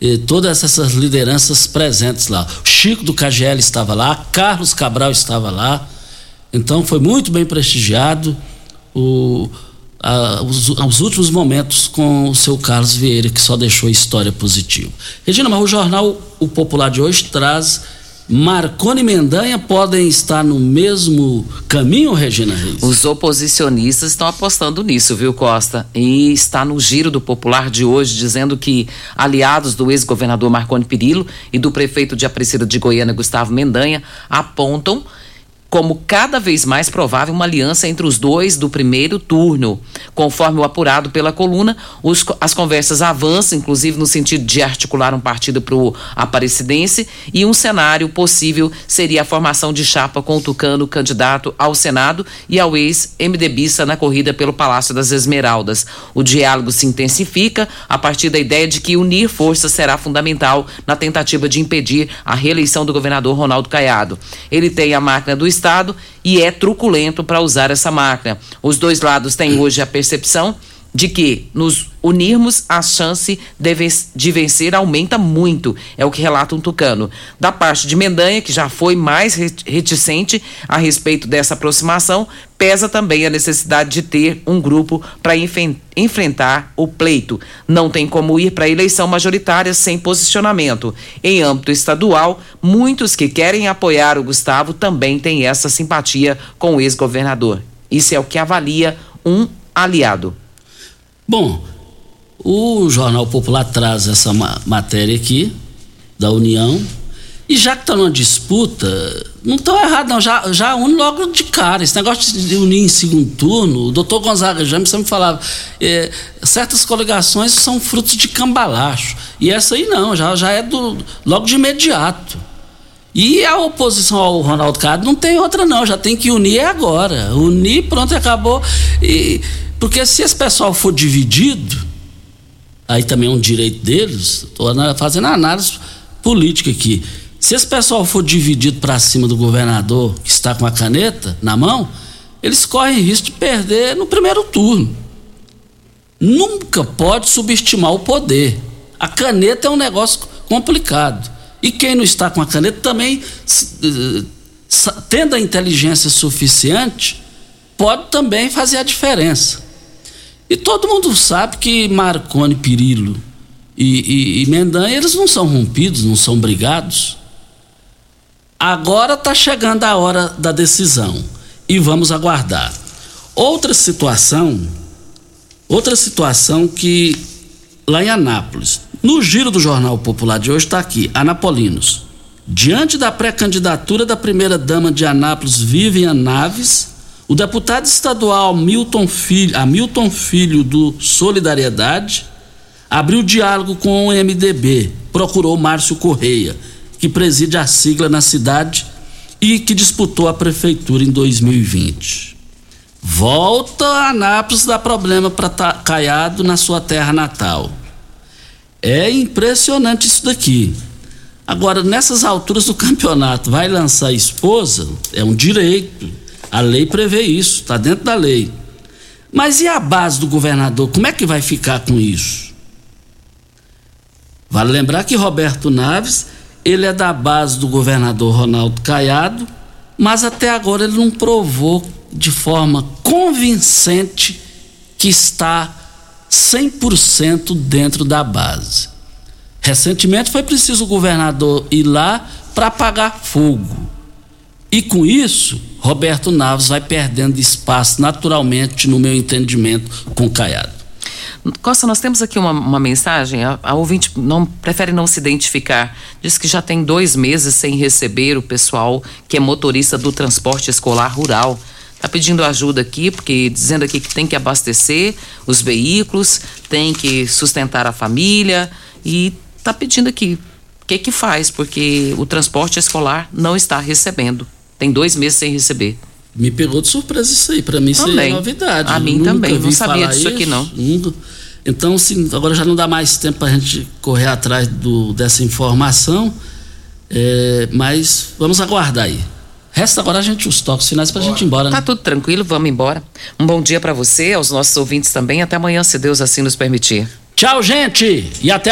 e todas essas lideranças presentes lá. O Chico do KGL estava lá, Carlos Cabral estava lá. Então foi muito bem prestigiado. O, os, os, últimos momentos com o seu Carlos Vieira, que só deixou história positiva. Regina, mas o jornal O Popular de hoje traz. Marconi e Mendanha podem estar no mesmo caminho, Regina Reis? Os oposicionistas estão apostando nisso, viu, Costa? E está no giro do Popular de hoje, dizendo que aliados do ex-governador Marconi Perillo e do prefeito de Aparecida de Goiânia, Gustavo Mendanha, apontam como cada vez mais provável uma aliança entre os dois do primeiro turno. Conforme o apurado pela coluna, os, as conversas avançam, inclusive no sentido de articular um partido para o Aparecidense, e um cenário possível seria a formação de chapa com o Tucano, candidato ao Senado, e ao ex-MDBista na corrida pelo Palácio das Esmeraldas. O diálogo se intensifica a partir da ideia de que unir forças será fundamental na tentativa de impedir a reeleição do governador Ronaldo Caiado. Ele tem a máquina do Estado Estado e é truculento para usar essa máquina. Os dois lados têm hoje a percepção de que nos unirmos a chance de vencer aumenta muito, é o que relata um tucano. Da parte de Mendanha, que já foi mais reticente a respeito dessa aproximação, pesa também a necessidade de ter um grupo para enfrentar o pleito. Não tem como ir para a eleição majoritária sem posicionamento. Em âmbito estadual, muitos que querem apoiar o Gustavo também têm essa simpatia com o ex-governador. Isso é o que avalia um aliado. Bom, o Jornal Popular traz essa ma matéria aqui, da União, e já que está numa disputa, não estão errado, não. Já, já une logo de cara. Esse negócio de unir em segundo turno, o doutor Gonzaga James sempre falava, é, certas coligações são frutos de cambalacho. E essa aí não, já, já é do, logo de imediato. E a oposição ao Ronaldo Cado não tem outra, não. Já tem que unir agora. Unir, pronto, acabou. E porque se esse pessoal for dividido, aí também é um direito deles, estou fazendo análise política aqui. Se esse pessoal for dividido para cima do governador que está com a caneta na mão, eles correm risco de perder no primeiro turno. Nunca pode subestimar o poder. A caneta é um negócio complicado. E quem não está com a caneta também, eh, tendo a inteligência suficiente, pode também fazer a diferença. E todo mundo sabe que Marconi, Pirillo e, e, e Mendanha, eles não são rompidos, não são brigados. Agora está chegando a hora da decisão e vamos aguardar. Outra situação, outra situação que lá em Anápolis, no giro do Jornal Popular de hoje está aqui, Anapolinos. Diante da pré-candidatura da primeira-dama de Anápolis, Vivian Naves, o deputado estadual Milton Filho, Hamilton Filho do Solidariedade abriu diálogo com o MDB, procurou Márcio Correia, que preside a sigla na cidade e que disputou a prefeitura em 2020. Volta a Anápolis dá problema para Caiado na sua terra natal. É impressionante isso daqui. Agora, nessas alturas do campeonato, vai lançar a esposa? É um direito. A lei prevê isso, está dentro da lei. Mas e a base do governador? Como é que vai ficar com isso? Vale lembrar que Roberto Naves, ele é da base do governador Ronaldo Caiado, mas até agora ele não provou de forma convincente que está 100% dentro da base. Recentemente foi preciso o governador ir lá para apagar fogo. E com isso, Roberto Naves vai perdendo espaço naturalmente, no meu entendimento, com o Caiado. Costa, nós temos aqui uma, uma mensagem. A, a, ouvinte não prefere não se identificar. Diz que já tem dois meses sem receber o pessoal que é motorista do transporte escolar rural. Está pedindo ajuda aqui, porque dizendo aqui que tem que abastecer os veículos, tem que sustentar a família e está pedindo aqui o que que faz, porque o transporte escolar não está recebendo. Tem dois meses sem receber. Me pegou de surpresa isso aí. Para mim também. isso é novidade. A mim também. Não sabia disso aqui não. Nunca. Então, assim, agora já não dá mais tempo para a gente correr atrás do, dessa informação, é, mas vamos aguardar aí. Resta agora a gente os toques finais para a gente ir embora. Né? Tá tudo tranquilo, vamos embora. Um bom dia para você, aos nossos ouvintes também. Até amanhã, se Deus assim nos permitir. Tchau, gente, e até amanhã.